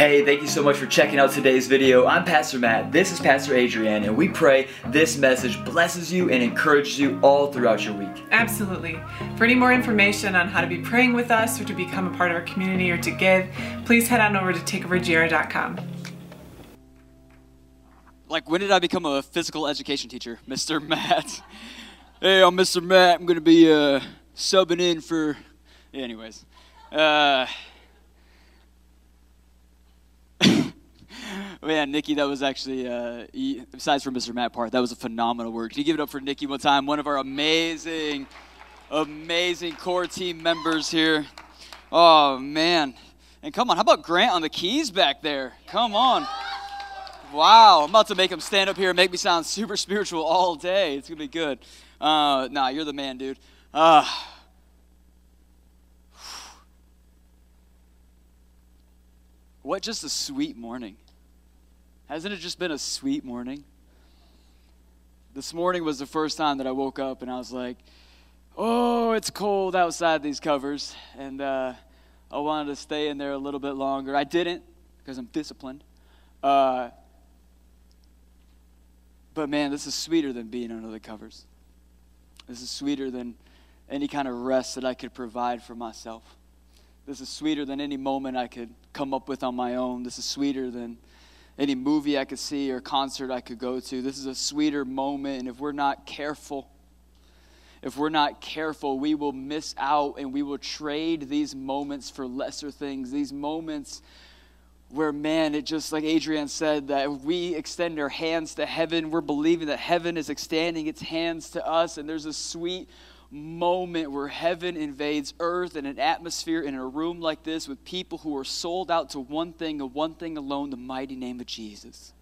Hey, thank you so much for checking out today's video. I'm Pastor Matt, this is Pastor Adrienne, and we pray this message blesses you and encourages you all throughout your week. Absolutely. For any more information on how to be praying with us or to become a part of our community or to give, please head on over to takeovergr.com. Like, when did I become a physical education teacher? Mr. Matt. Hey, I'm Mr. Matt. I'm going to be uh, subbing in for. Anyways. Uh, Man, Nikki, that was actually, uh, besides for Mr. Matt part, that was a phenomenal work. Can you give it up for Nikki one time? One of our amazing, amazing core team members here. Oh, man. And come on, how about Grant on the keys back there? Come on. Wow, I'm about to make him stand up here and make me sound super spiritual all day. It's going to be good. Uh, nah, you're the man, dude. Uh, what just a sweet morning. Hasn't it just been a sweet morning? This morning was the first time that I woke up and I was like, oh, it's cold outside these covers. And uh, I wanted to stay in there a little bit longer. I didn't because I'm disciplined. Uh, but man, this is sweeter than being under the covers. This is sweeter than any kind of rest that I could provide for myself. This is sweeter than any moment I could come up with on my own. This is sweeter than any movie I could see or concert I could go to. This is a sweeter moment, and if we're not careful, if we're not careful, we will miss out and we will trade these moments for lesser things. These moments where, man, it just like Adrian said, that if we extend our hands to heaven, we're believing that heaven is extending its hands to us, and there's a sweet moment where heaven invades earth in an atmosphere in a room like this with people who are sold out to one thing and one thing alone the mighty name of Jesus.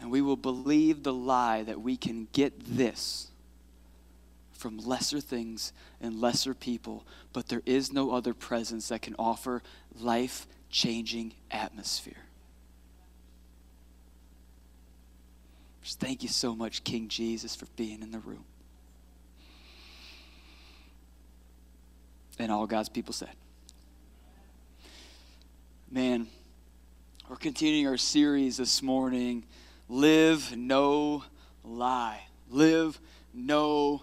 And we will believe the lie that we can get this from lesser things and lesser people, but there is no other presence that can offer life changing atmosphere. Just thank you so much, King Jesus, for being in the room. And all God's people said. Man, we're continuing our series this morning Live No Lie. Live No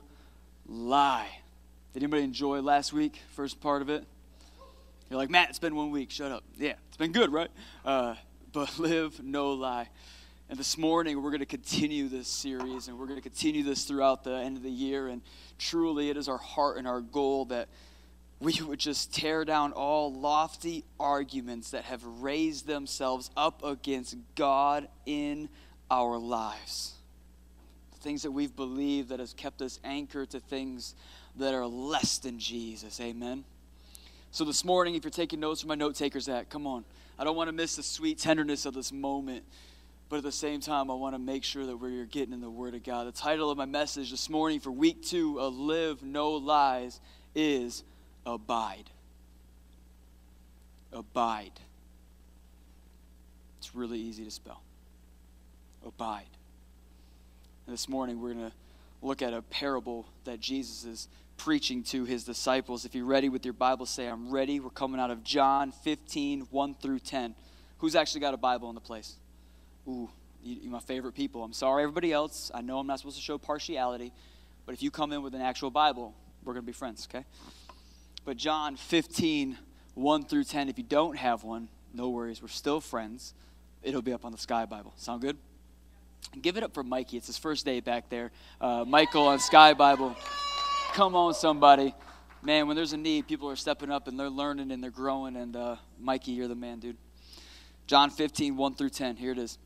Lie. Did anybody enjoy last week, first part of it? You're like, Matt, it's been one week. Shut up. Yeah, it's been good, right? Uh, but live no lie. And this morning, we're going to continue this series and we're going to continue this throughout the end of the year. And truly, it is our heart and our goal that we would just tear down all lofty arguments that have raised themselves up against God in our lives. The Things that we've believed that has kept us anchored to things that are less than Jesus. Amen. So this morning, if you're taking notes, where my note takers at? Come on. I don't want to miss the sweet tenderness of this moment. But at the same time, I want to make sure that we're getting in the Word of God. The title of my message this morning for week two of Live No Lies is Abide. Abide. It's really easy to spell. Abide. And this morning, we're going to look at a parable that Jesus is preaching to his disciples. If you're ready with your Bible, say, I'm ready. We're coming out of John 15, 1 through 10. Who's actually got a Bible in the place? Ooh, you, my favorite people. I'm sorry, everybody else. I know I'm not supposed to show partiality, but if you come in with an actual Bible, we're going to be friends, okay? But John 15, 1 through 10, if you don't have one, no worries. We're still friends. It'll be up on the Sky Bible. Sound good? Give it up for Mikey. It's his first day back there. Uh, Michael on Sky Bible. Come on, somebody. Man, when there's a need, people are stepping up and they're learning and they're growing. And uh, Mikey, you're the man, dude. John 15, 1 through 10. Here it is.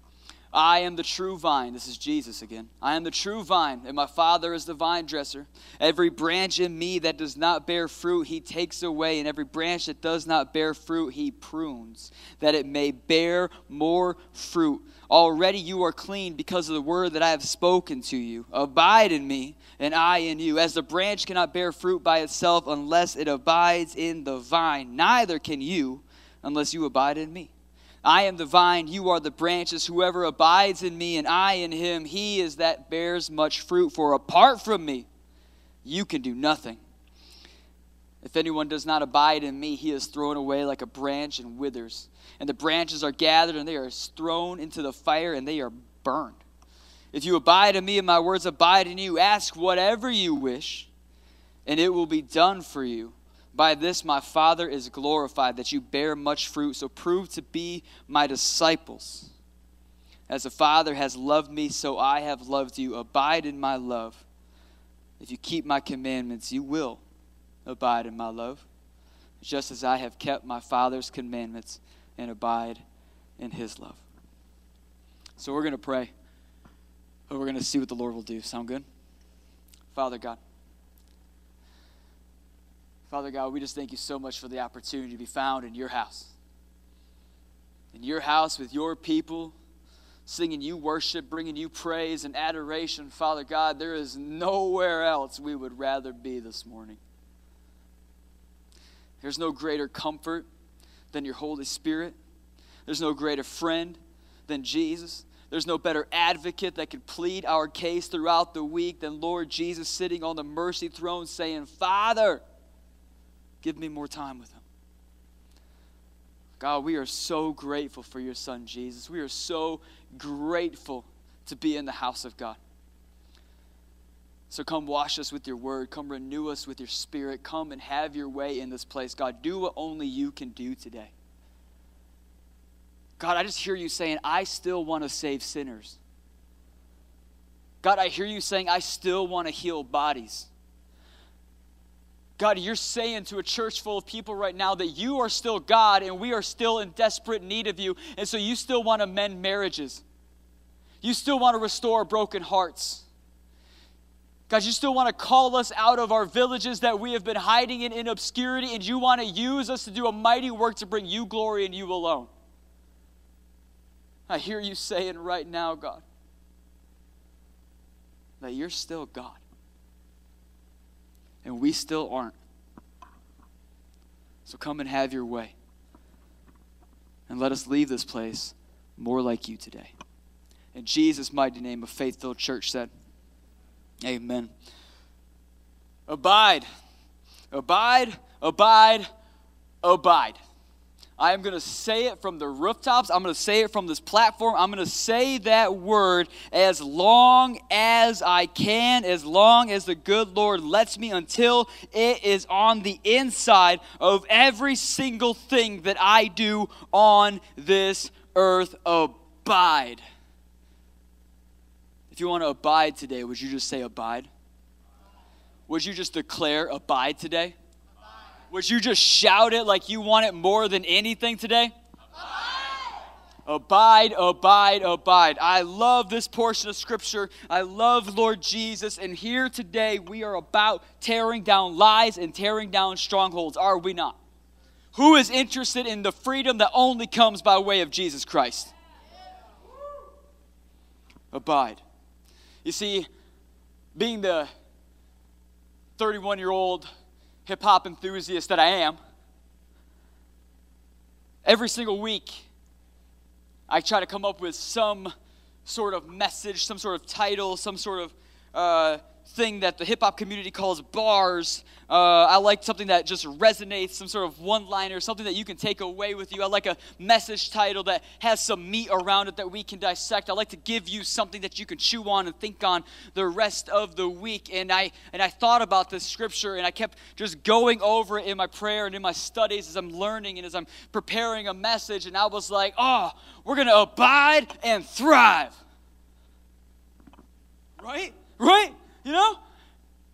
I am the true vine. This is Jesus again. I am the true vine, and my Father is the vine dresser. Every branch in me that does not bear fruit, he takes away, and every branch that does not bear fruit, he prunes, that it may bear more fruit. Already you are clean because of the word that I have spoken to you. Abide in me, and I in you. As the branch cannot bear fruit by itself unless it abides in the vine, neither can you unless you abide in me. I am the vine, you are the branches. Whoever abides in me and I in him, he is that bears much fruit. For apart from me, you can do nothing. If anyone does not abide in me, he is thrown away like a branch and withers. And the branches are gathered and they are thrown into the fire and they are burned. If you abide in me and my words abide in you, ask whatever you wish, and it will be done for you. By this my Father is glorified, that you bear much fruit, so prove to be my disciples. As the Father has loved me, so I have loved you. Abide in my love. If you keep my commandments, you will abide in my love, just as I have kept my Father's commandments and abide in his love. So we're going to pray, but we're going to see what the Lord will do. Sound good? Father God. Father God, we just thank you so much for the opportunity to be found in your house. In your house with your people, singing you worship, bringing you praise and adoration. Father God, there is nowhere else we would rather be this morning. There's no greater comfort than your Holy Spirit. There's no greater friend than Jesus. There's no better advocate that could plead our case throughout the week than Lord Jesus sitting on the mercy throne saying, Father, give me more time with him. God, we are so grateful for your son Jesus. We are so grateful to be in the house of God. So come wash us with your word. Come renew us with your spirit. Come and have your way in this place. God, do what only you can do today. God, I just hear you saying, I still want to save sinners. God, I hear you saying, I still want to heal bodies. God, you're saying to a church full of people right now that you are still God and we are still in desperate need of you. And so you still want to mend marriages. You still want to restore broken hearts. God, you still want to call us out of our villages that we have been hiding in in obscurity, and you want to use us to do a mighty work to bring you glory and you alone. I hear you saying right now, God, that you're still God. And we still aren't. So come and have your way. And let us leave this place more like you today. In Jesus' mighty name, a faith filled church said, Amen. Abide, abide, abide, abide. I am going to say it from the rooftops. I'm going to say it from this platform. I'm going to say that word as long as I can, as long as the good Lord lets me, until it is on the inside of every single thing that I do on this earth. Abide. If you want to abide today, would you just say abide? Would you just declare abide today? Would you just shout it like you want it more than anything today? Abide, abide, abide. I love this portion of scripture. I love Lord Jesus. And here today, we are about tearing down lies and tearing down strongholds, are we not? Who is interested in the freedom that only comes by way of Jesus Christ? Abide. You see, being the 31 year old hip hop enthusiast that I am, every single week I try to come up with some sort of message, some sort of title, some sort of uh, thing that the hip hop community calls bars. Uh, I like something that just resonates, some sort of one liner, something that you can take away with you. I like a message title that has some meat around it that we can dissect. I like to give you something that you can chew on and think on the rest of the week. And I and I thought about this scripture and I kept just going over it in my prayer and in my studies as I'm learning and as I'm preparing a message. And I was like, oh, we're gonna abide and thrive. Right? Right? You know?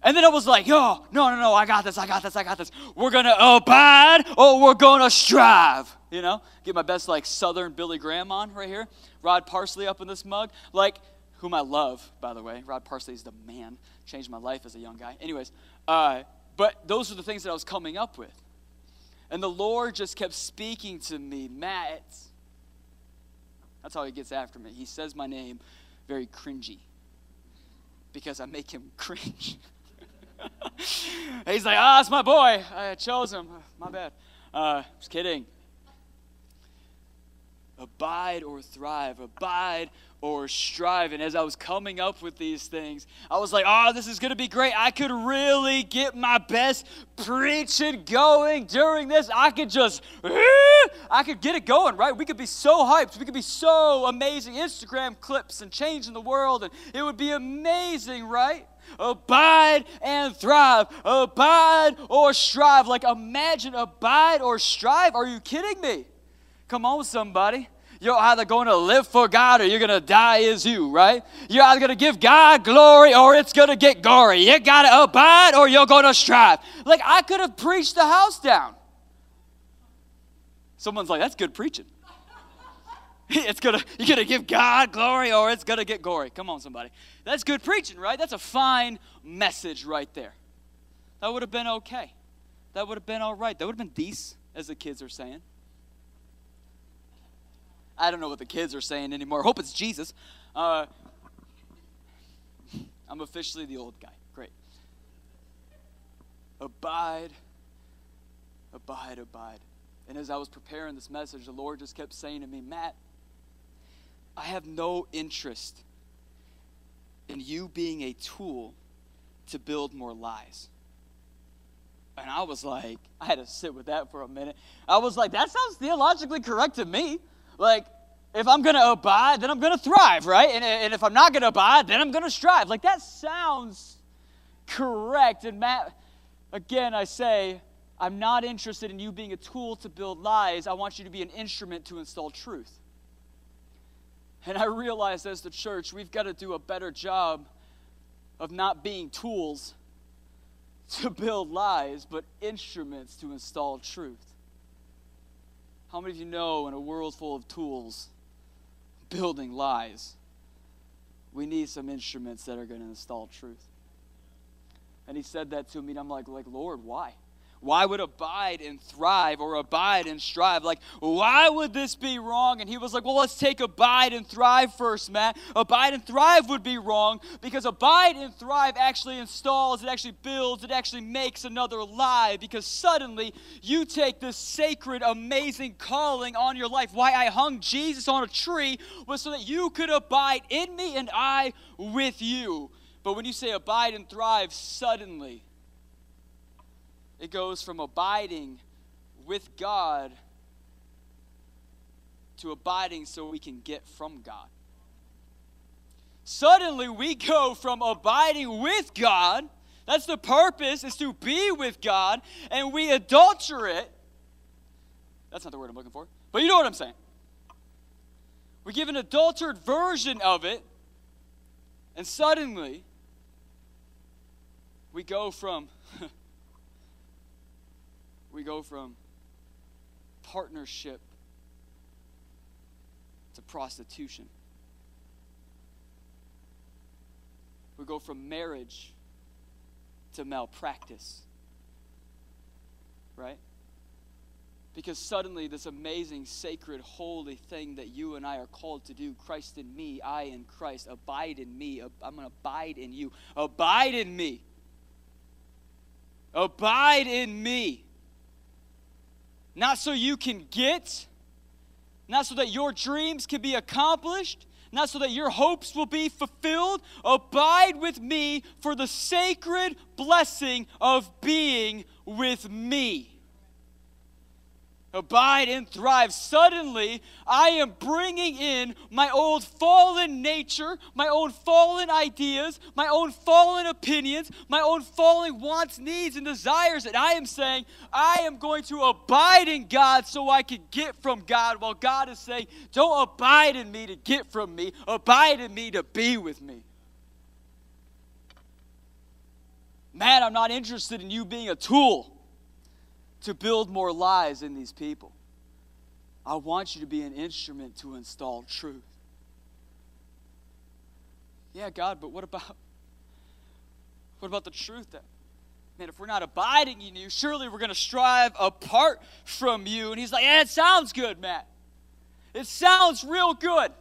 And then it was like, yo, no, no, no, I got this, I got this, I got this. We're to abide or we're to strive. You know? Get my best, like, Southern Billy Graham on right here. Rod Parsley up in this mug. Like, whom I love, by the way. Rod Parsley is the man. Changed my life as a young guy. Anyways, uh, but those are the things that I was coming up with. And the Lord just kept speaking to me, Matt. That's how he gets after me. He says my name very cringy because I make him cringe. He's like, ah, oh, it's my boy. I chose him. My bad. Uh, just kidding. Abide or thrive, abide or strive. And as I was coming up with these things, I was like, oh, this is going to be great. I could really get my best preaching going during this. I could just, I could get it going, right? We could be so hyped. We could be so amazing. Instagram clips and changing the world, and it would be amazing, right? Abide and thrive. Abide or strive. Like, imagine abide or strive. Are you kidding me? Come on, somebody. You're either going to live for God or you're going to die as you, right? You're either going to give God glory or it's going to get gory. You got to abide or you're going to strive. Like, I could have preached the house down. Someone's like, that's good preaching. it's gonna you're gonna give God glory or it's gonna get gory. Come on, somebody. That's good preaching, right? That's a fine message right there. That would have been okay. That would have been all right. That would have been decent, as the kids are saying. I don't know what the kids are saying anymore. Hope it's Jesus. Uh, I'm officially the old guy. Great. Abide, abide, abide. And as I was preparing this message, the Lord just kept saying to me, Matt, I have no interest in you being a tool to build more lies. And I was like, I had to sit with that for a minute. I was like, that sounds theologically correct to me. Like, if I'm going to abide, then I'm going to thrive, right? And, and if I'm not going to abide, then I'm going to strive. Like, that sounds correct. And Matt, again, I say, I'm not interested in you being a tool to build lies. I want you to be an instrument to install truth. And I realize as the church, we've got to do a better job of not being tools to build lies, but instruments to install truth. How many of you know in a world full of tools building lies, we need some instruments that are going to install truth? And he said that to me, and I'm like, like Lord, why? Why would abide and thrive or abide and strive? Like, why would this be wrong? And he was like, well, let's take abide and thrive first, Matt. Abide and thrive would be wrong because abide and thrive actually installs, it actually builds, it actually makes another lie because suddenly you take this sacred, amazing calling on your life. Why I hung Jesus on a tree was so that you could abide in me and I with you. But when you say abide and thrive, suddenly, it goes from abiding with God to abiding so we can get from God. Suddenly we go from abiding with God, that's the purpose, is to be with God, and we adulterate. That's not the word I'm looking for, but you know what I'm saying. We give an adulterated version of it, and suddenly we go from we go from partnership to prostitution. We go from marriage to malpractice. Right? Because suddenly, this amazing, sacred, holy thing that you and I are called to do Christ in me, I in Christ, abide in me, I'm going to abide in you. Abide in me. Abide in me. Not so you can get, not so that your dreams can be accomplished, not so that your hopes will be fulfilled. Abide with me for the sacred blessing of being with me abide and thrive. Suddenly, I am bringing in my old fallen nature, my own fallen ideas, my own fallen opinions, my own fallen wants, needs, and desires. And I am saying, I am going to abide in God so I can get from God, while God is saying, Don't abide in me to get from me, abide in me to be with me. Man, I'm not interested in you being a tool to build more lies in these people. I want you to be an instrument to install truth. Yeah, God, but what about what about the truth that man, if we're not abiding in you, surely we're going to strive apart from you. And he's like, yeah, it sounds good, Matt. It sounds real good.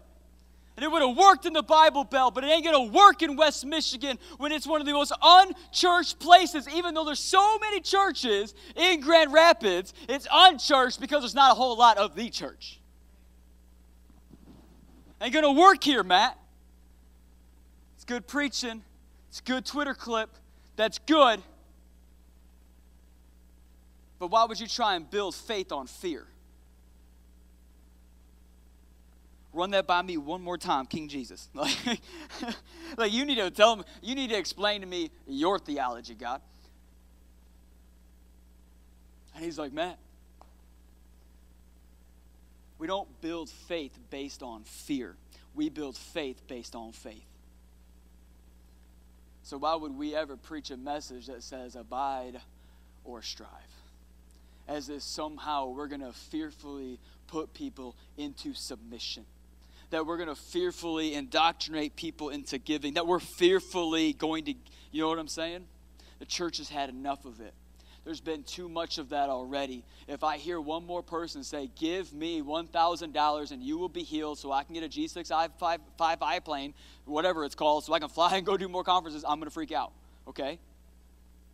And it would have worked in the Bible Belt, but it ain't going to work in West Michigan when it's one of the most unchurched places. Even though there's so many churches in Grand Rapids, it's unchurched because there's not a whole lot of the church. Ain't going to work here, Matt. It's good preaching, it's a good Twitter clip. That's good. But why would you try and build faith on fear? Run that by me one more time, King Jesus. Like, like you need to tell me, you need to explain to me your theology, God. And he's like, Matt, we don't build faith based on fear. We build faith based on faith. So, why would we ever preach a message that says abide or strive? As if somehow we're going to fearfully put people into submission. That we're going to fearfully indoctrinate people into giving. That we're fearfully going to, you know what I'm saying? The church has had enough of it. There's been too much of that already. If I hear one more person say, Give me $1,000 and you will be healed so I can get a G6I plane, whatever it's called, so I can fly and go do more conferences, I'm going to freak out. Okay?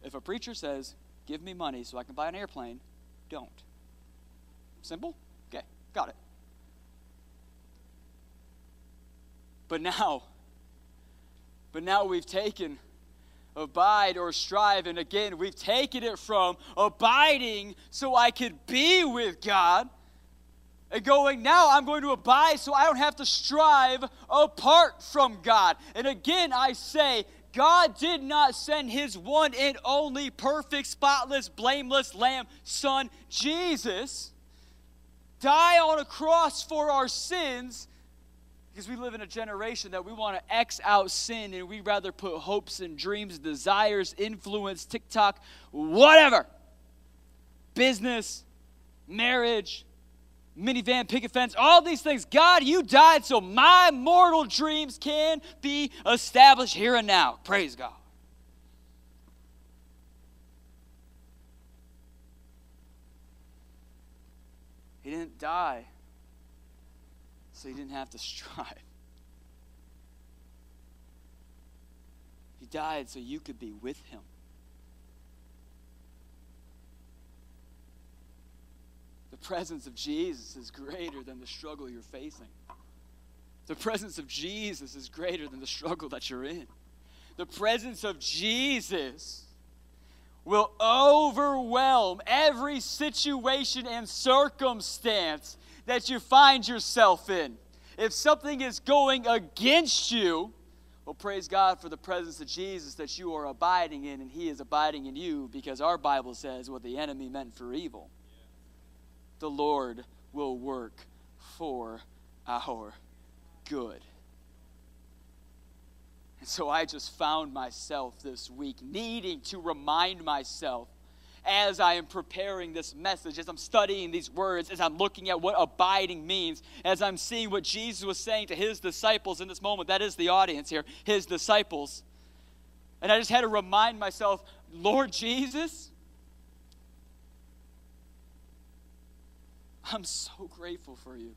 If a preacher says, Give me money so I can buy an airplane, don't. Simple? Okay, got it. But now, but now we've taken abide or strive. And again, we've taken it from abiding so I could be with God and going, now I'm going to abide so I don't have to strive apart from God. And again, I say, God did not send his one and only perfect, spotless, blameless lamb, son, Jesus, die on a cross for our sins because we live in a generation that we want to X out sin and we rather put hopes and dreams, desires, influence, TikTok, whatever. Business, marriage, minivan, picket fence, all these things. God, you died so my mortal dreams can be established here and now. Praise God. He didn't die he didn't have to strive. He died so you could be with him. The presence of Jesus is greater than the struggle you're facing. The presence of Jesus is greater than the struggle that you're in. The presence of Jesus will overwhelm every situation and circumstance that you find yourself in. If something is going against you, well, praise God for the presence of Jesus that you are abiding in and He is abiding in you because our Bible says what the enemy meant for evil, the Lord will work for our good. And so I just found myself this week needing to remind myself as I am preparing this message, as I'm studying these words, as I'm looking at what abiding means, as I'm seeing what Jesus was saying to his disciples in this moment. That is the audience here, his disciples. And I just had to remind myself, Lord Jesus, I'm so grateful for you.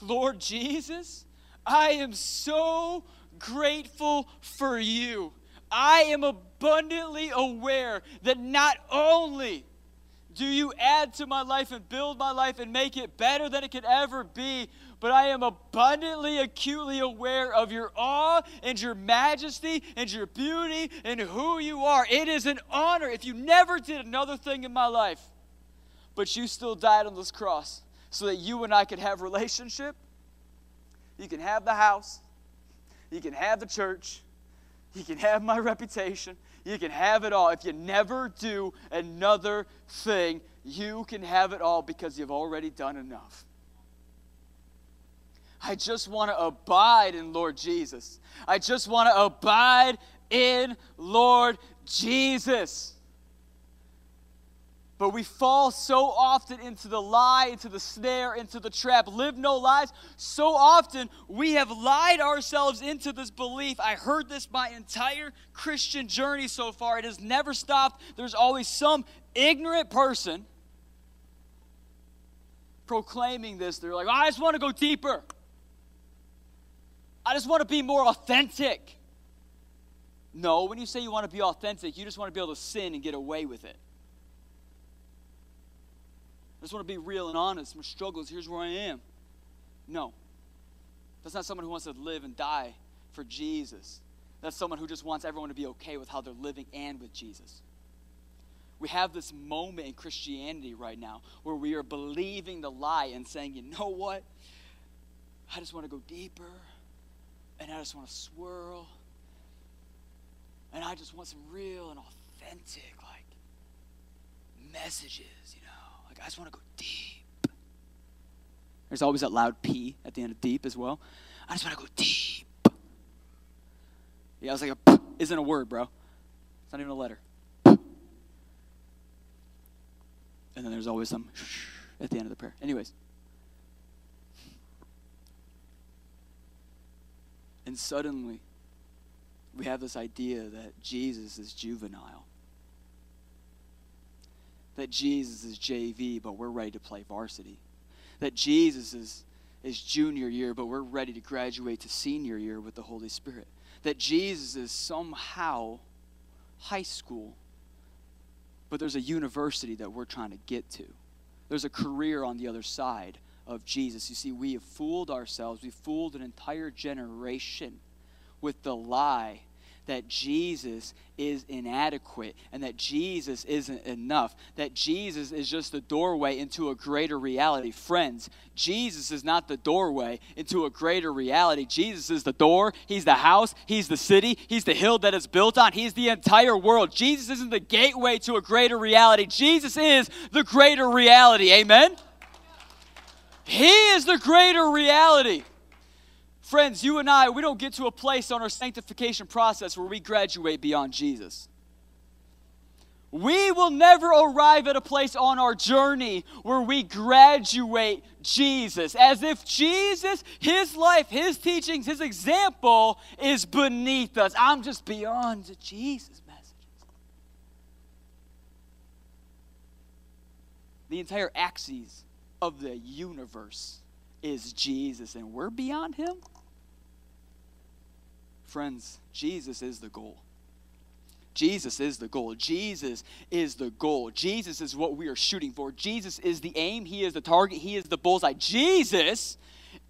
Lord Jesus, I am so grateful for you. I am abundantly aware that not only do you add to my life and build my life and make it better than it could ever be, but I am abundantly, acutely aware of your awe and your majesty and your beauty and who you are. It is an honor if you never did another thing in my life, but you still died on this cross so that you and I could have relationship. You can have the house, you can have the church, you can have my reputation. You can have it all. If you never do another thing, you can have it all because you've already done enough. I just want to abide in Lord Jesus. I just want to abide in Lord Jesus. But we fall so often into the lie, into the snare, into the trap. Live no lies. So often we have lied ourselves into this belief. I heard this my entire Christian journey so far. It has never stopped. There's always some ignorant person proclaiming this. They're like, I just want to go deeper. I just want to be more authentic. No, when you say you want to be authentic, you just want to be able to sin and get away with it. I just want to be real and honest. My struggles, here's where I am. No. That's not someone who wants to live and die for Jesus. That's someone who just wants everyone to be okay with how they're living and with Jesus. We have this moment in Christianity right now where we are believing the lie and saying, you know what? I just want to go deeper and I just want to swirl and I just want some real and authentic, like, messages, you know. Like, I just want to go deep. There's always that loud P at the end of deep as well. I just want to go deep. Yeah, I was like, a P isn't a word, bro. It's not even a letter. And then there's always some at the end of the prayer. Anyways. And suddenly, we have this idea that Jesus is juvenile. That Jesus is JV, but we're ready to play varsity. That Jesus is, is junior year, but we're ready to graduate to senior year with the Holy Spirit. That Jesus is somehow high school, but there's a university that we're trying to get to. There's a career on the other side of Jesus. You see, we have fooled ourselves, we've fooled an entire generation with the lie that Jesus is inadequate and that Jesus isn't enough, that Jesus is just the doorway into a greater reality. Friends, Jesus is not the doorway into a greater reality. Jesus is the door, He's the house, He's the city, He's the hill that it's built on, He's the entire world. Jesus isn't the gateway to a greater reality. Jesus is the greater reality. Amen? He is the greater reality. Friends, you and I, we don't get to a place on our sanctification process where we graduate beyond Jesus. We will never arrive at a place on our journey where we graduate Jesus. As if Jesus, His life, His teachings, His example is beneath us. I'm just beyond Jesus' messages. The entire axis of the universe is Jesus, and we're beyond Him. Friends, Jesus is the goal. Jesus is the goal. Jesus is the goal. Jesus is what we are shooting for. Jesus is the aim. He is the target. He is the bullseye. Jesus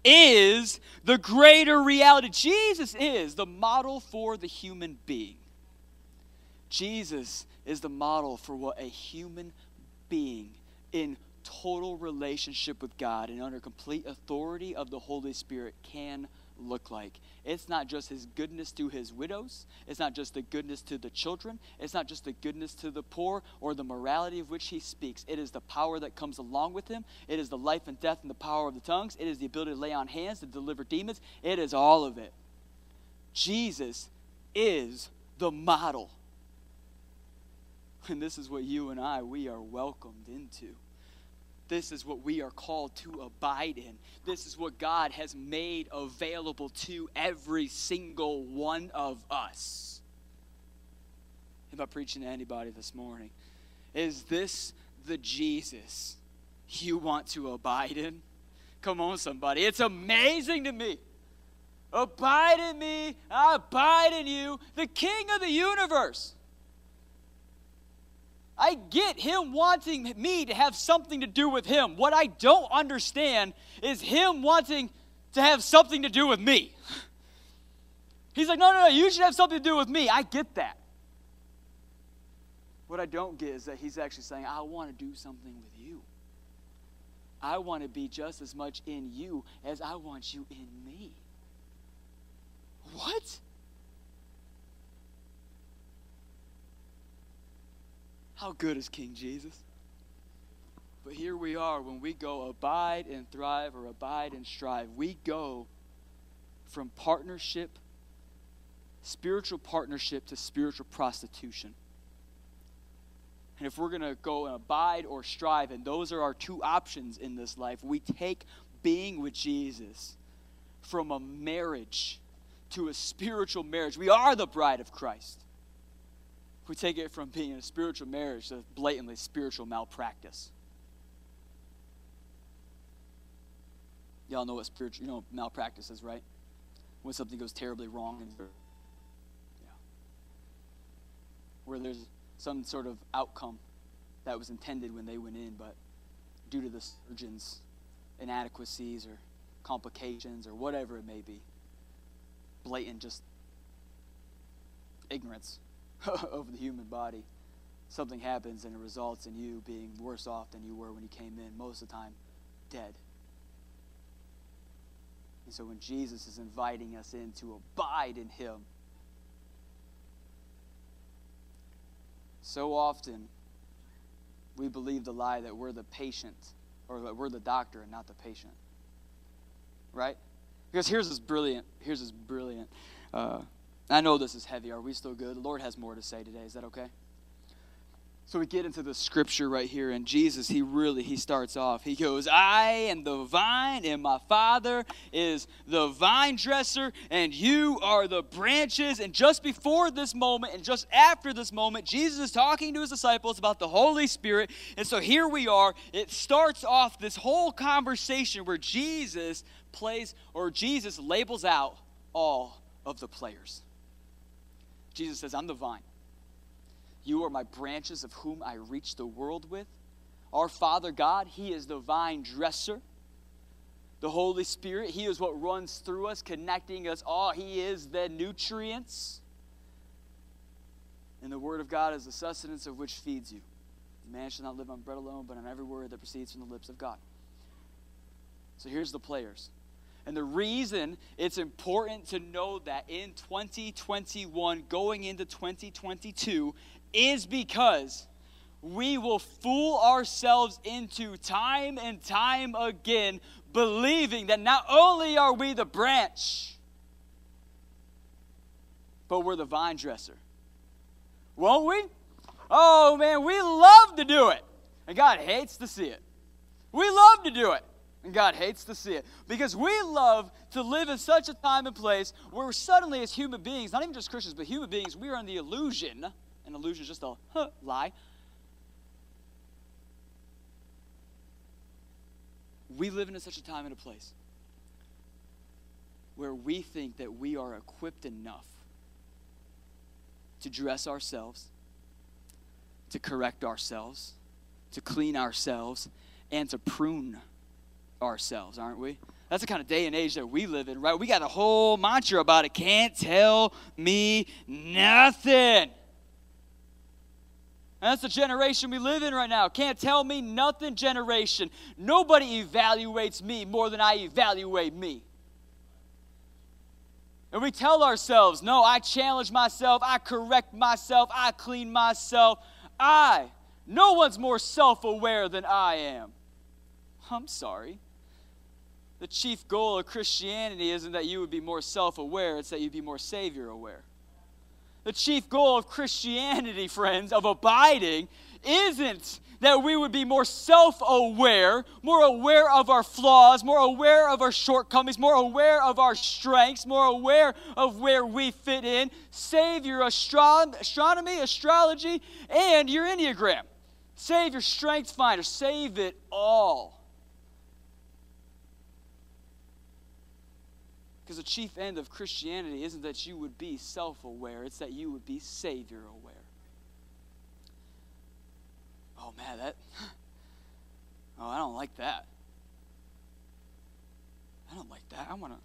is the greater reality. Jesus is the model for the human being. Jesus is the model for what a human being in total relationship with God and under complete authority of the Holy Spirit can look like. It's not just his goodness to his widows, it's not just the goodness to the children, it's not just the goodness to the poor or the morality of which he speaks. It is the power that comes along with him, it is the life and death and the power of the tongues, it is the ability to lay on hands to deliver demons. It is all of it. Jesus is the model. And this is what you and I, we are welcomed into. This is what we are called to abide in. This is what God has made available to every single one of us. Am I preaching to anybody this morning? Is this the Jesus you want to abide in? Come on, somebody. It's amazing to me. Abide in me, I abide in you, the King of the universe. I get him wanting me to have something to do with him. What I don't understand is him wanting to have something to do with me. He's like, no, no, no, you should have something to do with me. I get that. What I don't get is that he's actually saying, I want to do something with you. I want to be just as much in you as I want you in me. What? How good is King Jesus? But here we are when we go abide and thrive or abide and strive. We go from partnership, spiritual partnership, to spiritual prostitution. And if we're going to go and abide or strive, and those are our two options in this life, we take being with Jesus from a marriage to a spiritual marriage. We are the bride of Christ we take it from being a spiritual marriage to blatantly spiritual malpractice. Y'all know what spiritual, you know, malpractice is, right? When something goes terribly wrong. And, yeah. Where there's some sort of outcome that was intended when they went in, but due to the surgeon's inadequacies or complications or whatever it may be. Blatant, just ignorance of the human body. Something happens and it results in you being worse off than you were when you came in, most of the time, dead. And so when Jesus is inviting us in to abide in Him, so often we believe the lie that we're the patient or that we're the doctor and not the patient. Right? Because here's this brilliant, here's this brilliant. Uh, I know this is heavy. Are we still good? The Lord has more to say today. Is that okay? So we get into the scripture right here, and Jesus, he really he starts off. He goes, "I am the vine, and my Father is the vine dresser, and you are the branches." And just before this moment, and just after this moment, Jesus is talking to his disciples about the Holy Spirit. And so here we are. It starts off this whole conversation where Jesus plays, or Jesus labels out all of the players. Jesus says, "I'm the vine." You are my branches of whom I reach the world with. Our Father God, He is the vine dresser. The Holy Spirit, He is what runs through us, connecting us all. He is the nutrients. And the Word of God is the sustenance of which feeds you. Man shall not live on bread alone, but on every word that proceeds from the lips of God. So here's the players. And the reason it's important to know that in 2021, going into 2022, is because we will fool ourselves into time and time again believing that not only are we the branch, but we're the vine dresser. Won't we? Oh man, we love to do it. And God hates to see it. We love to do it. And God hates to see it. Because we love to live in such a time and place where suddenly, as human beings, not even just Christians, but human beings, we are in the illusion an illusion is just a huh, lie. We live in such a time and a place where we think that we are equipped enough to dress ourselves, to correct ourselves, to clean ourselves, and to prune ourselves, aren't we? That's the kind of day and age that we live in, right? We got a whole mantra about it. Can't tell me nothing. And that's the generation we live in right now. Can't tell me nothing generation. Nobody evaluates me more than I evaluate me. And we tell ourselves, no, I challenge myself, I correct myself, I clean myself. I, no one's more self aware than I am. I'm sorry. The chief goal of Christianity isn't that you would be more self aware, it's that you'd be more Savior aware the chief goal of Christianity, friends, of abiding, isn't that we would be more self aware, more aware of our flaws, more aware of our shortcomings, more aware of our strengths, more aware of where we fit in. Save your astro- astronomy, astrology, and your Enneagram. Save your strength finder. Save it all. Because the chief end of Christianity isn't that you would be self aware, it's that you would be Savior aware. Oh man, that. Oh, I don't like that. I don't like that. I want to.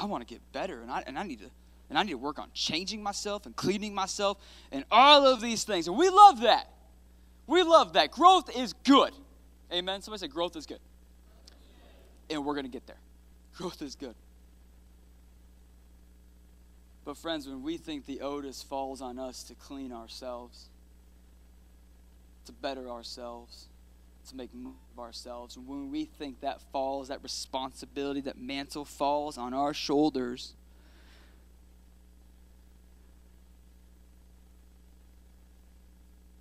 I want to get better, and I and I need to and I need to work on changing myself and cleaning myself and all of these things. And we love that. We love that. Growth is good. Amen. Somebody say growth is good. And we're going to get there. Growth is good. But, friends, when we think the onus falls on us to clean ourselves, to better ourselves, to make move ourselves, when we think that falls, that responsibility, that mantle falls on our shoulders,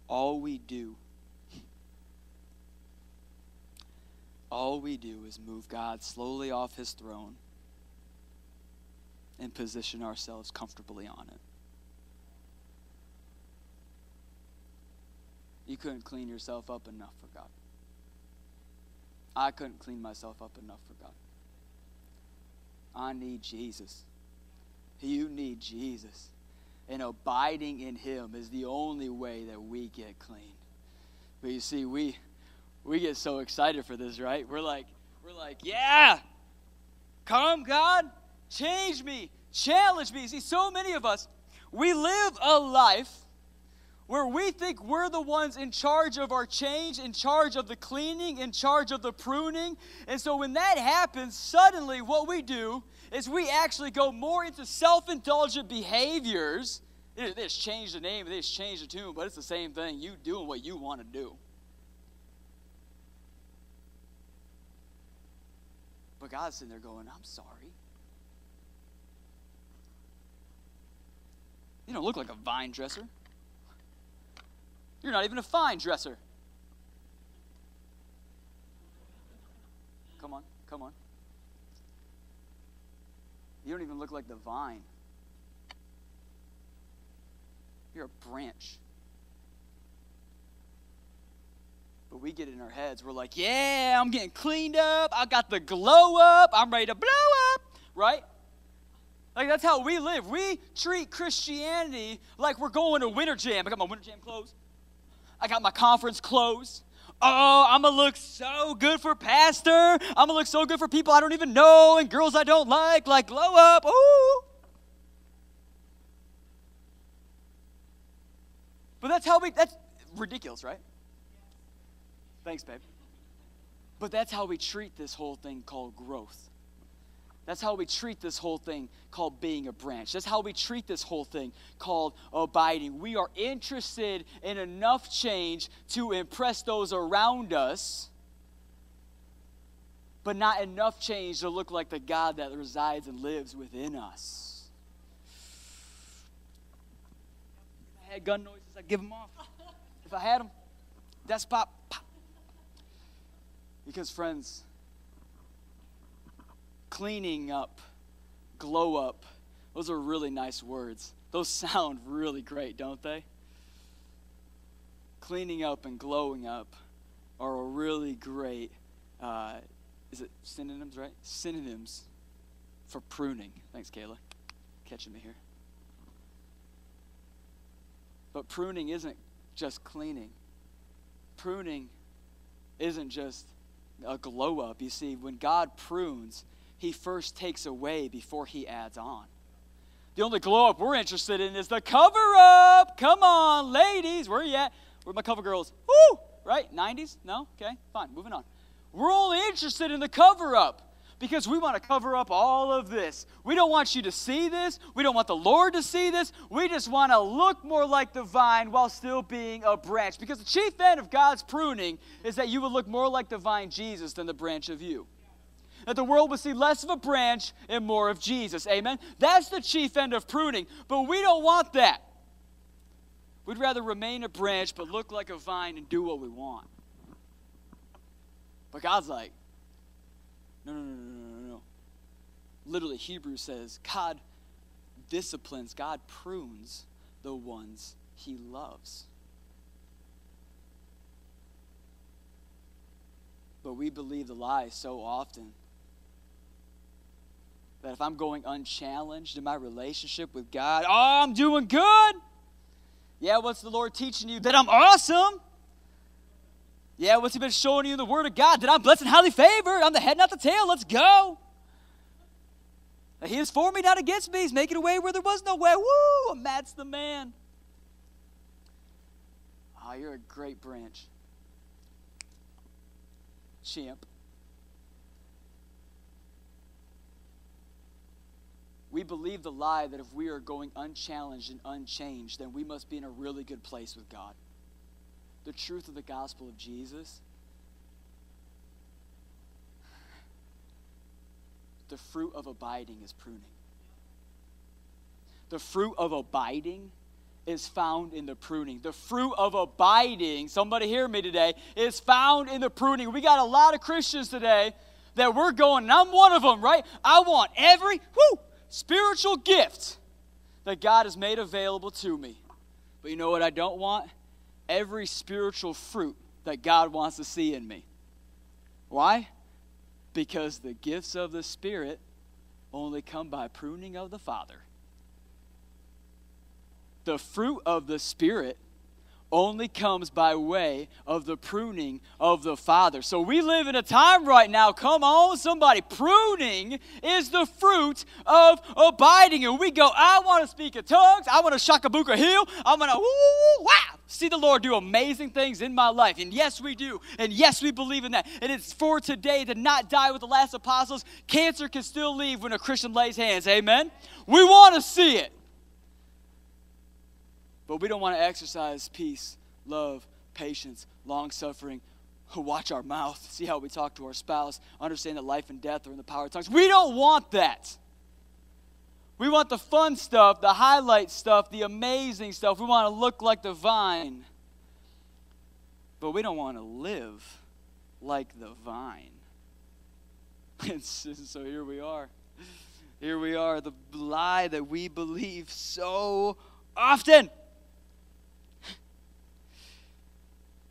all we do all we do is move God slowly off his throne and position ourselves comfortably on it. You couldn't clean yourself up enough for God. I couldn't clean myself up enough for God. I need Jesus. You need Jesus. And abiding in Him is the only way that we get clean. But you see, we we get so excited for this, right? We're like, We're like, yeah, come, God, change me, challenge me. See, so many of us, we live a life where we think we're the ones in charge of our change, in charge of the cleaning, in charge of the pruning. And so when that happens, suddenly what we do is we actually go more into self indulgent behaviors. They just change the name, they just change the tune, but it's the same thing. You doing what you want to do. But God's sitting there going, I'm sorry. You don't look like a vine dresser. You're not even a fine dresser. Come on, come on. You don't even look like the vine. You're a branch. But we get in our heads, we're like, yeah, I'm getting cleaned up. I got the glow up. I'm ready to blow up, right? Like that's how we live. We treat Christianity like we're going to winter jam. I got my winter jam clothes. I got my conference clothes. Oh, I'm gonna look so good for pastor. I'm gonna look so good for people I don't even know and girls I don't like. Like glow up. Ooh. But that's how we. That's ridiculous, right? Thanks, babe. But that's how we treat this whole thing called growth. That's how we treat this whole thing called being a branch. That's how we treat this whole thing called abiding. We are interested in enough change to impress those around us, but not enough change to look like the God that resides and lives within us. If I had gun noises, I'd give them off. If I had them, that's pop, pop. Because, friends, cleaning up, glow up, those are really nice words. Those sound really great, don't they? Cleaning up and glowing up are a really great, uh, is it synonyms, right? Synonyms for pruning. Thanks, Kayla. Catching me here. But pruning isn't just cleaning. Pruning isn't just a glow up. You see, when God prunes, he first takes away before he adds on. The only glow up we're interested in is the cover up. Come on, ladies. Where are you at? Where my cover girls? Woo! Right? 90s? No? Okay, fine. Moving on. We're only interested in the cover up because we want to cover up all of this. We don't want you to see this. We don't want the Lord to see this. We just want to look more like the vine while still being a branch. Because the chief end of God's pruning is that you would look more like the vine Jesus than the branch of you that the world would see less of a branch and more of Jesus. Amen? That's the chief end of pruning, but we don't want that. We'd rather remain a branch but look like a vine and do what we want. But God's like, no, no, no, no, no, no. Literally, Hebrews says, God disciplines, God prunes the ones he loves. But we believe the lie so often that if I'm going unchallenged in my relationship with God, oh, I'm doing good. Yeah, what's the Lord teaching you? That I'm awesome. Yeah, what's He been showing you in the Word of God? That I'm blessed and highly favored. I'm the head, not the tail. Let's go. He is for me, not against me. He's making a way where there was no way. Woo! Matt's the man. Oh, you're a great branch. Champ. we believe the lie that if we are going unchallenged and unchanged, then we must be in a really good place with God. The truth of the gospel of Jesus, the fruit of abiding is pruning. The fruit of abiding is found in the pruning. The fruit of abiding, somebody hear me today, is found in the pruning. We got a lot of Christians today that we're going, and I'm one of them, right? I want every, whoo, spiritual gift that God has made available to me. But you know what I don't want? Every spiritual fruit that God wants to see in me. Why? Because the gifts of the Spirit only come by pruning of the Father. The fruit of the Spirit only comes by way of the pruning of the Father. So we live in a time right now, come on, somebody, pruning is the fruit of abiding. And we go, I want to speak in tongues, I want to shakabuka heal, I want to woo, wow, see the Lord do amazing things in my life. And yes, we do. And yes, we believe in that. And it's for today to not die with the last apostles. Cancer can still leave when a Christian lays hands. Amen? We want to see it. But we don't want to exercise peace, love, patience, long suffering. Watch our mouth, see how we talk to our spouse, understand that life and death are in the power of tongues. We don't want that. We want the fun stuff, the highlight stuff, the amazing stuff. We want to look like the vine. But we don't want to live like the vine. And so here we are. Here we are, the lie that we believe so often.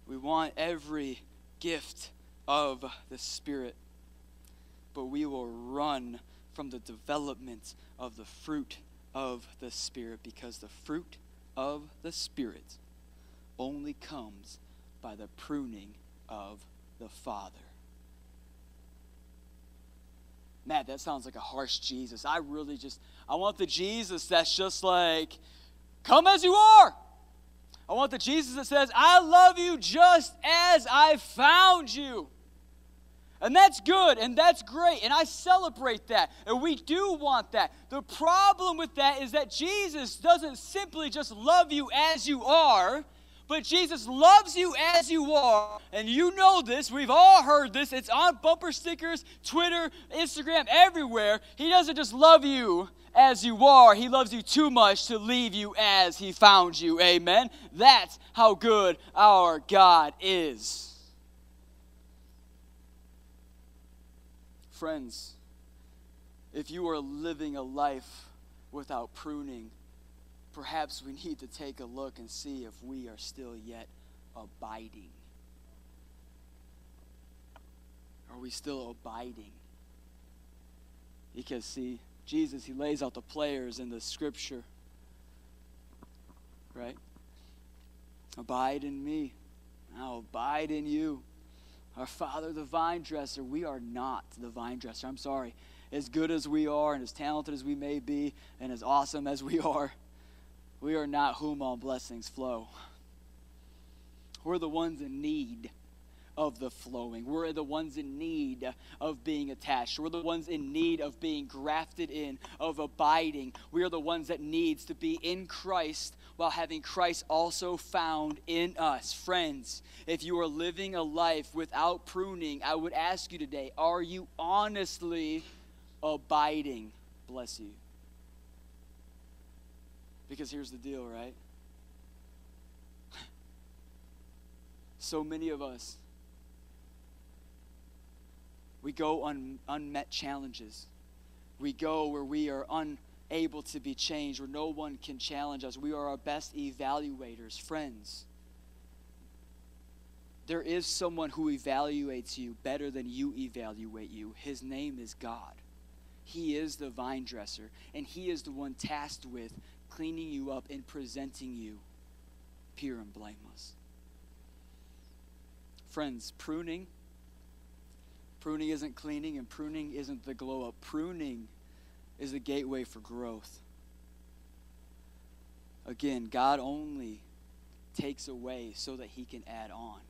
We want every gift of the Spirit, but we will run from the development of the fruit of the Spirit because the fruit of the Spirit only comes by the pruning of the Father. Matt, that sounds like a harsh Jesus. I really just, I want the Jesus that's just like, come as you are. I want the Jesus that says, I love you just as I found you. And that's good and that's great. And I celebrate that. And we do want that. The problem with that is that Jesus doesn't simply just love you as you are, but Jesus loves you as you are. And you know this. We've all heard this. It's on bumper stickers, Twitter, Instagram, everywhere. He doesn't just love you as you are, He loves you too much to leave you as He found you. Amen. That's how good our God is. Friends, if you are living a life without pruning, perhaps we need to take a look and see if we are still yet abiding. Are we still abiding? Because, see, Jesus, he lays out the players in the scripture, right? Abide in me, I'll abide in you. Our Father, the vine dresser, we are not the vine dresser. I'm sorry. As good as we are, and as talented as we may be, and as awesome as we are, we are not whom all blessings flow. We're the ones in need of the flowing. We're the ones in need of being attached. We're the ones in need of being grafted in, of abiding. We are the ones that needs to be in Christ while having Christ also found in us. Friends, if you are living a life without pruning, I would ask you today, are you honestly abiding? Bless you. Because here's the deal, right? So many of us, we go on unmet challenges. We go where we are unable to be changed, where no one can challenge us. We are our best evaluators, friends. There is someone who evaluates you better than you evaluate you. His name is God. He is the vine dresser, and He is the one tasked with cleaning you up and presenting you pure and blameless. Friends, pruning pruning isn't cleaning and pruning isn't the glow up. Pruning is the gateway for growth. Again, God only takes away so that he can add on.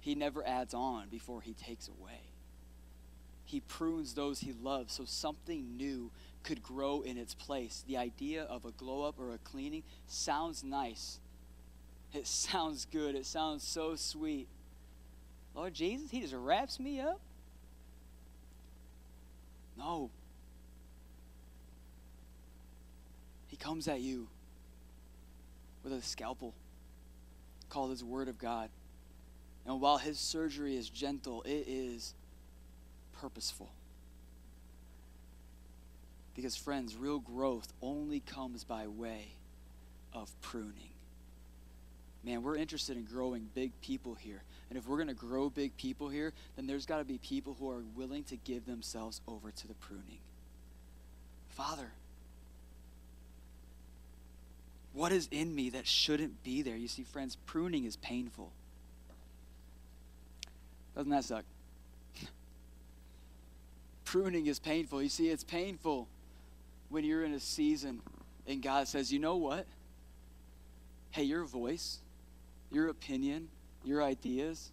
He never adds on before he takes away. He prunes those he loves so something new could grow in its place. The idea of a glow up or a cleaning sounds nice. It sounds good. It sounds so sweet. Lord Jesus, He just wraps me up. No. He comes at you with a scalpel called His Word of God. And while His surgery is gentle, it is purposeful. Because, friends, real growth only comes by way of pruning. Man, we're interested in growing big people here. And if we're going to grow big people here, then there's got to be people who are willing to give themselves over to the pruning. Father, What is in me that shouldn't be there? You see, friends, pruning is painful. Doesn't that suck? pruning is painful. You see, it's painful when you're in a season and God says, you know what? Hey, your voice, your opinion, your ideas,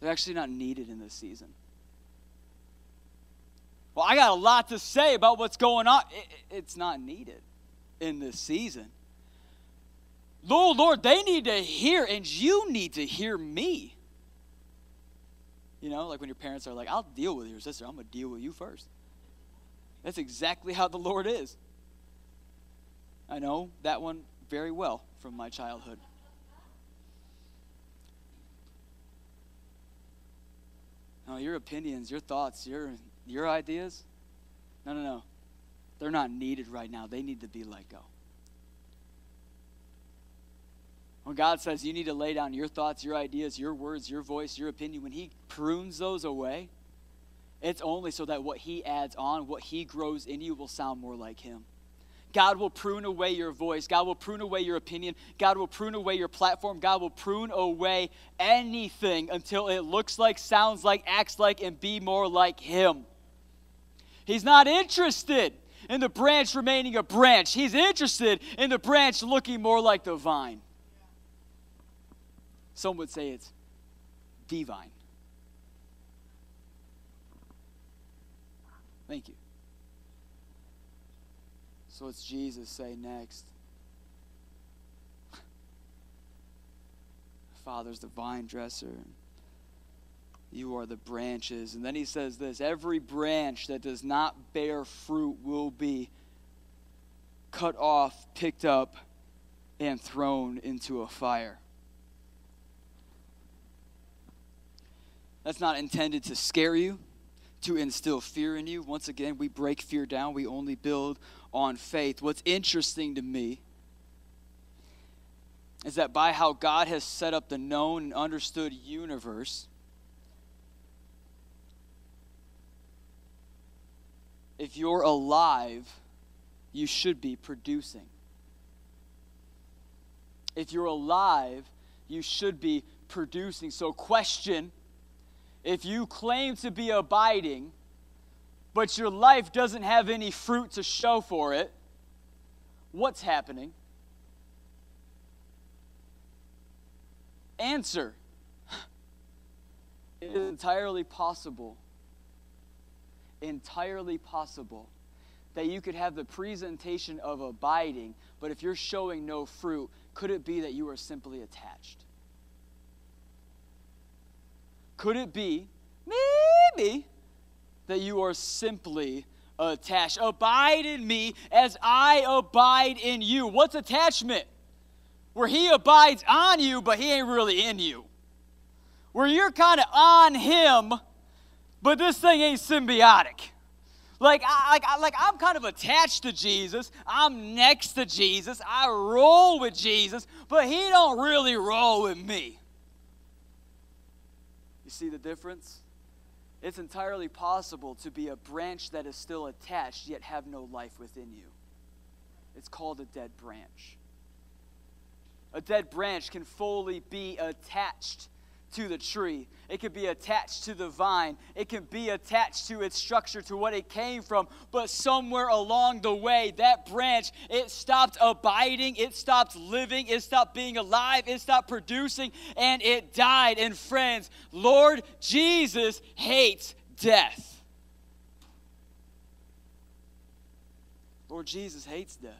they're actually not needed in this season. Well, I got a lot to say about what's going on. It's not needed in this season. Lord, Lord, they need to hear, and you need to hear me. You know, like when your parents are like, I'll deal with your sister, I'm going to deal with you first. That's exactly how the Lord is. I know that one very well from my childhood. No, your opinions, your thoughts, your your ideas, no, no, no. They're not needed right now. They need to be let go. When God says you need to lay down your thoughts, your ideas, your words, your voice, your opinion, when He prunes those away, it's only so that what He adds on, what He grows in you, will sound more like Him. God will prune away your voice. God will prune away your opinion. God will prune away your platform. God will prune away anything until it looks like, sounds like, acts like, and be more like Him. He's not interested in the branch remaining a branch, He's interested in the branch looking more like the vine. Some would say it's divine. Thank you. So what's Jesus say next? Father's the vine dresser. You are the branches. And then he says this every branch that does not bear fruit will be cut off, picked up, and thrown into a fire. That's not intended to scare you, to instill fear in you. Once again, we break fear down, we only build on faith. What's interesting to me is that by how God has set up the known and understood universe, if you're alive, you should be producing. If you're alive, you should be producing. So, question if you claim to be abiding, but your life doesn't have any fruit to show for it, what's happening? Answer It is entirely possible, entirely possible that you could have the presentation of abiding, but if you're showing no fruit, could it be that you are simply attached? Could it be, maybe, that you are simply attached? Abide in me as I abide in you. What's attachment? Where he abides on you, but he ain't really in you. Where you're kind of on him, but this thing ain't symbiotic. Like, I, like, I, like I'm kind of attached to Jesus. I'm next to Jesus. I roll with Jesus, but he don't really roll with me. You see the difference? It's entirely possible to be a branch that is still attached, yet have no life within you. It's called a dead branch. A dead branch can fully be attached to the tree. It can be attached to the vine. It can be attached to its structure, to what it came from. But somewhere along the way, that branch, it stopped abiding, it stopped living, it stopped being alive, it stopped producing, and it died. And friends, Lord Jesus hates death. Lord Jesus hates death.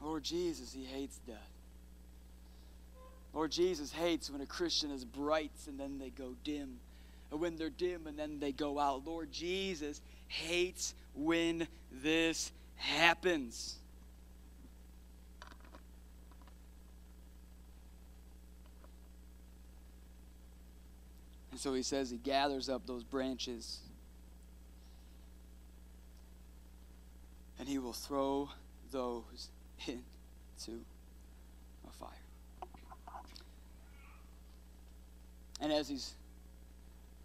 Lord Jesus, he hates death. Lord Jesus hates when a Christian is bright and then they go dim, or when they're dim and then they go out. Lord Jesus hates when this happens. And so he says he gathers up those branches and he will throw those into a fire. And as he's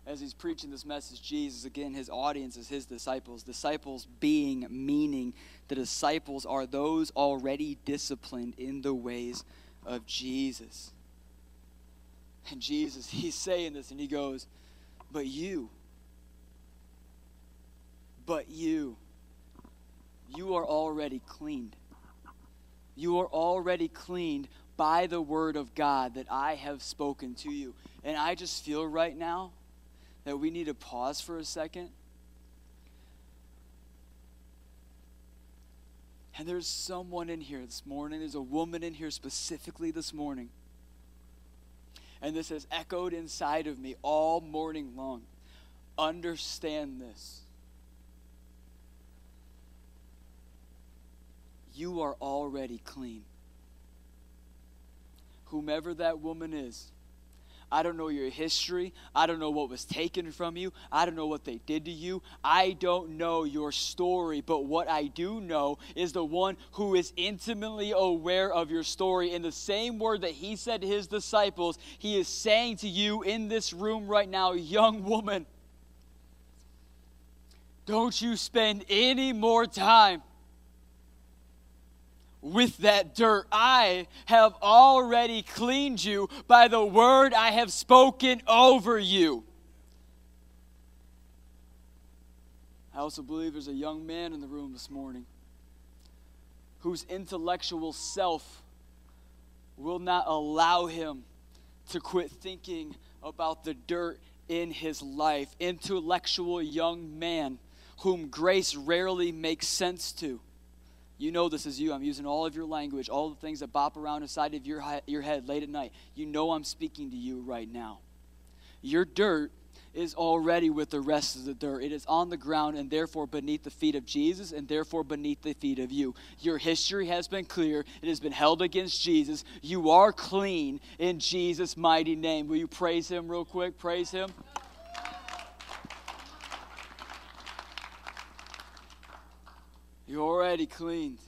as he's preaching this message, Jesus, again, his audience is his disciples. Disciples being, meaning the disciples are those already disciplined in the ways of Jesus. And Jesus, he's saying this, and he goes, But you, but you, you are already cleaned. You are already cleaned by the word of God that I have spoken to you. And I just feel right now that we need to pause for a second. And there's someone in here this morning, there's a woman in here specifically this morning. And this has echoed inside of me all morning long. Understand this. You are already clean. Whomever that woman is, I don't know your history. I don't know what was taken from you. I don't know what they did to you. I don't know your story. But what I do know is the one who is intimately aware of your story. In the same word that he said to his disciples, he is saying to you in this room right now, young woman, don't you spend any more time with that dirt. I have already cleaned you by the word I have spoken over you. I also believe there's a young man in the room this morning whose intellectual self will not allow him to quit thinking about the dirt in his life. Intellectual young man whom grace rarely makes sense to you know this is you. I'm using all of your language, all the things that bop around inside of your, your head late at night. You know I'm speaking to you right now. Your dirt is already with the rest of the dirt. It is on the ground and therefore beneath the feet of Jesus and therefore beneath the feet of you. Your history has been clear, it has been held against Jesus. You are clean in Jesus' mighty name. Will you praise Him real quick? Praise Him. You're already cleaned.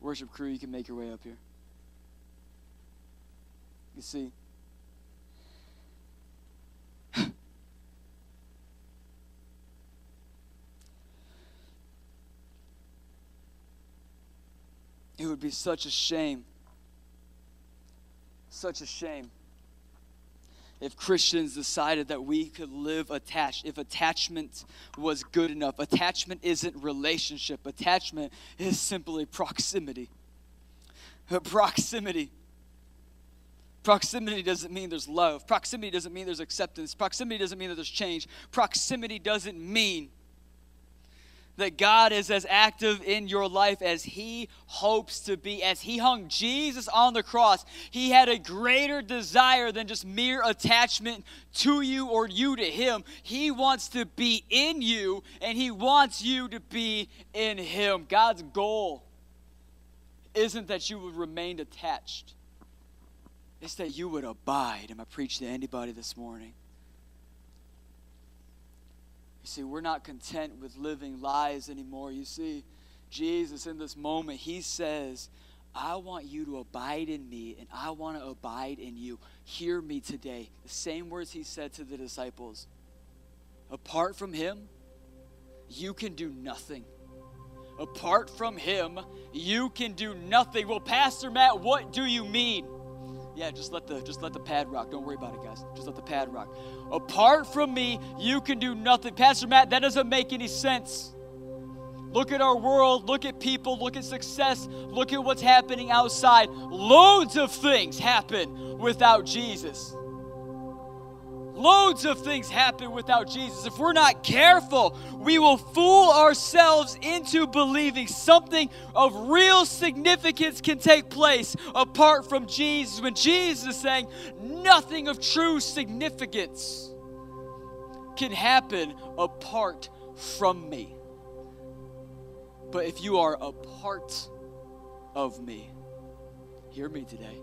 Worship crew, you can make your way up here. You see, it would be such a shame, such a shame if Christians decided that we could live attached, if attachment was good enough. Attachment isn't relationship, attachment is simply proximity. Proximity. Proximity doesn't mean there's love. Proximity doesn't mean there's acceptance. Proximity doesn't mean that there's change. Proximity doesn't mean that God is as active in your life as He hopes to be. As He hung Jesus on the cross, He had a greater desire than just mere attachment to you or you to Him. He wants to be in you, and He wants you to be in Him. God's goal isn't that you would remain attached, it's that you would abide. Am I preaching to anybody this morning? You see, we're not content with living lies anymore. You see, Jesus in this moment, he says, I want you to abide in me and I want to abide in you. Hear me today. The same words he said to the disciples. Apart from him, you can do nothing. Apart from him, you can do nothing. Well, Pastor Matt, what do you mean? Yeah, just let the just let the pad rock. Don't worry about it, guys. Just let the pad rock. Apart from me, you can do nothing. Pastor Matt, that doesn't make any sense. Look at our world, look at people, look at success, look at what's happening outside. Loads of things happen without Jesus. Loads of things happen without Jesus. If we're not careful, we will fool ourselves into believing something of real significance can take place apart from Jesus when Jesus is saying nothing of true significance can happen apart from me. But if you are a part of me, hear me today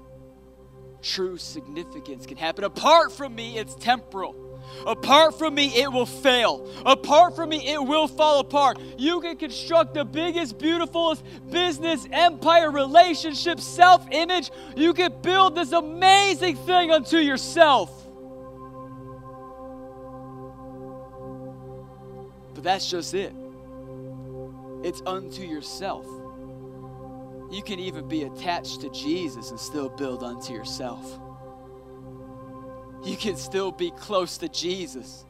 true significance can happen. Apart from me, it's temporal. Apart from me, it will fail. Apart from me, it will fall apart. You can construct the biggest, beautifulest business, empire, relationship, self image. You can build this amazing thing unto yourself. But that's just it, it's unto yourself. You can even be attached to Jesus and still build unto yourself. You can still be close to Jesus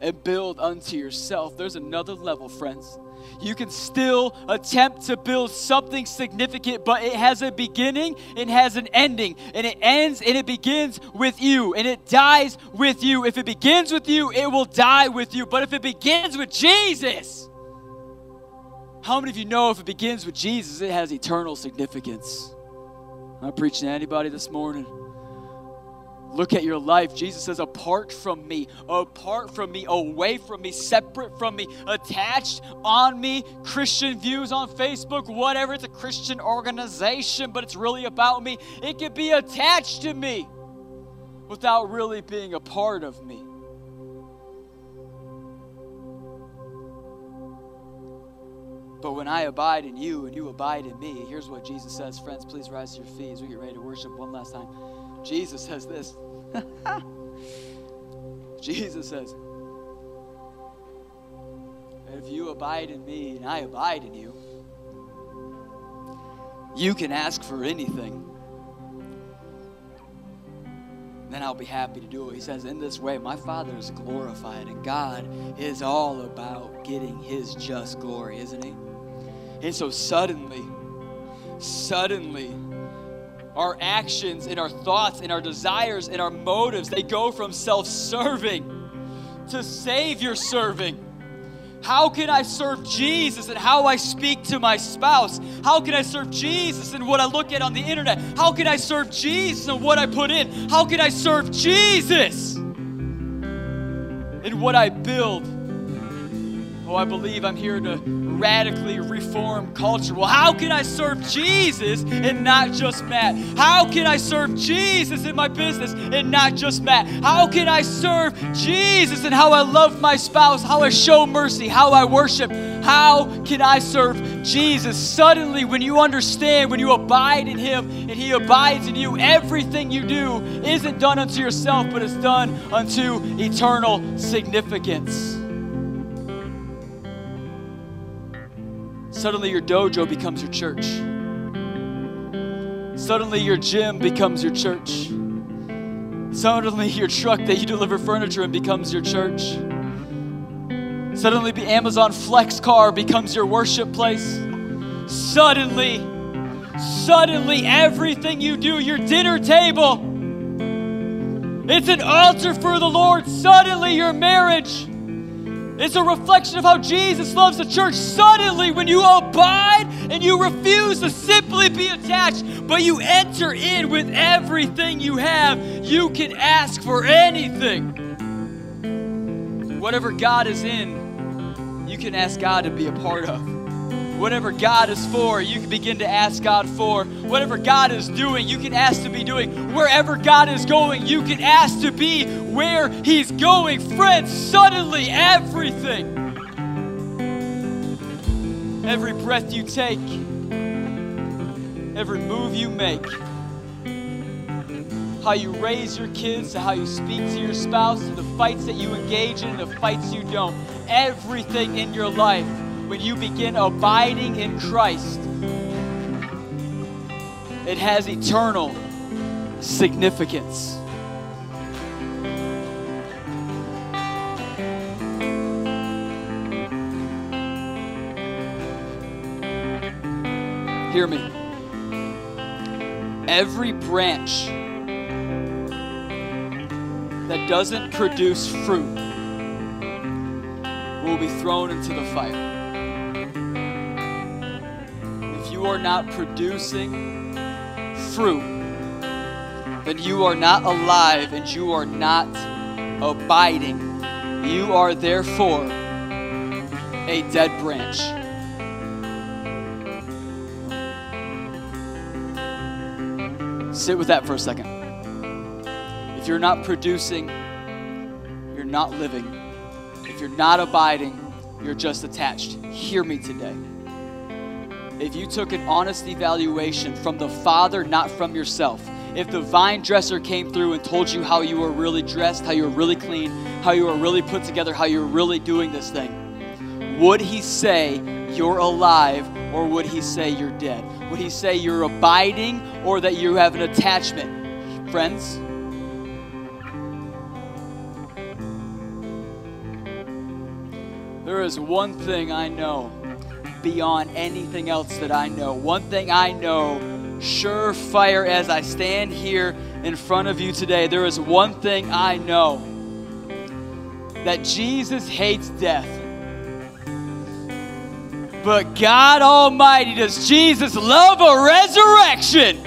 and build unto yourself. There's another level, friends. You can still attempt to build something significant, but it has a beginning, it has an ending, and it ends and it begins with you, and it dies with you. If it begins with you, it will die with you. But if it begins with Jesus, how many of you know if it begins with Jesus, it has eternal significance? I'm preaching to anybody this morning? Look at your life. Jesus says, apart from me, apart from me, away from me, separate from me, attached on me, Christian views on Facebook, whatever. It's a Christian organization, but it's really about me. It could be attached to me without really being a part of me. But when I abide in you and you abide in me, here's what Jesus says. Friends, please rise to your feet as we get ready to worship one last time. Jesus says this. Jesus says, If you abide in me and I abide in you, you can ask for anything. Then I'll be happy to do it. He says, In this way, my Father is glorified, and God is all about getting his just glory, isn't he? And so suddenly, suddenly, our actions and our thoughts and our desires and our motives, they go from self serving to Savior serving. How can I serve Jesus and how I speak to my spouse? How can I serve Jesus and what I look at on the internet? How can I serve Jesus and what I put in? How can I serve Jesus and what I build? Oh, I believe I'm here to radically reform culture. Well, how can I serve Jesus and not just Matt? How can I serve Jesus in my business and not just Matt? How can I serve Jesus in how I love my spouse, how I show mercy, how I worship? How can I serve Jesus? Suddenly, when you understand, when you abide in Him and He abides in you, everything you do isn't done unto yourself, but it's done unto eternal significance. Suddenly, your dojo becomes your church. Suddenly, your gym becomes your church. Suddenly, your truck that you deliver furniture in becomes your church. Suddenly, the Amazon Flex car becomes your worship place. Suddenly, suddenly, everything you do, your dinner table, it's an altar for the Lord. Suddenly, your marriage, it's a reflection of how Jesus loves the church. Suddenly, when you abide and you refuse to simply be attached, but you enter in with everything you have, you can ask for anything. Whatever God is in, you can ask God to be a part of. Whatever God is for, you can begin to ask God for. Whatever God is doing, you can ask to be doing. Wherever God is going, you can ask to be where He's going. Friends, suddenly everything, every breath you take, every move you make, how you raise your kids, to how you speak to your spouse, to the fights that you engage in, the fights you don't, everything in your life when you begin abiding in Christ, it has eternal significance. Hear me. Every branch that doesn't produce fruit will be thrown into the fire you are not producing fruit, then you are not alive and you are not abiding. You are therefore a dead branch. Sit with that for a second. If you're not producing, you're not living. If you're not abiding, you're just attached. Hear me today if you took an honest evaluation from the Father, not from yourself, if the vine dresser came through and told you how you were really dressed, how you were really clean, how you were really put together, how you were really doing this thing, would he say you're alive or would he say you're dead? Would he say you're abiding or that you have an attachment? Friends, there is one thing I know beyond anything else that I know. One thing I know, surefire as I stand here in front of you today, there is one thing I know that Jesus hates death. But God Almighty, does Jesus love a resurrection?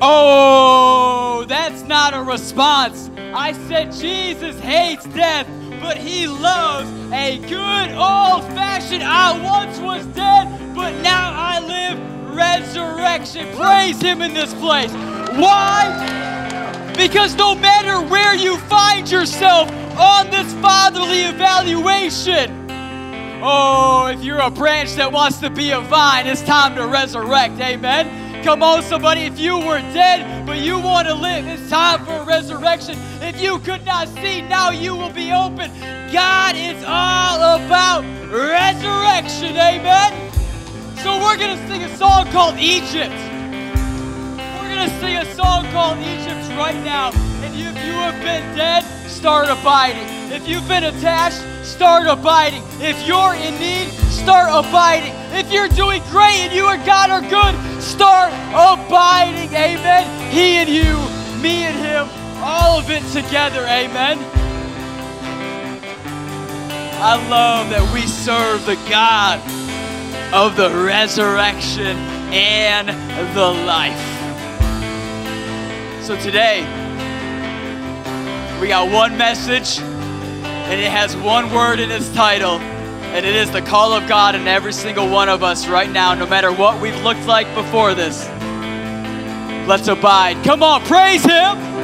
Oh, that's not a response. I said Jesus hates death, but he loves a good old fashioned I once was dead, but now I live resurrection. Praise him in this place. Why? Because no matter where you find yourself on this fatherly evaluation, Oh, if you're a branch that wants to be a vine, it's time to resurrect. Amen. Come on, somebody. If you were dead, but you want to live, it's time for a resurrection. If you could not see, now you will be open. God is all about resurrection. Amen. So we're going to sing a song called Egypt. We're going to sing a song called Egypt right now. And if you have been dead, start abiding. If you've been attached, start abiding. If you're in need, start abiding. If you're doing great and you and God are good, start abiding. Amen. He and you, me and him, all of it together. Amen. I love that we serve the God of the resurrection and the life. So today, we got one message and it has one word in its title, and it is the call of God in every single one of us right now, no matter what we've looked like before this. Let's abide. Come on, praise Him.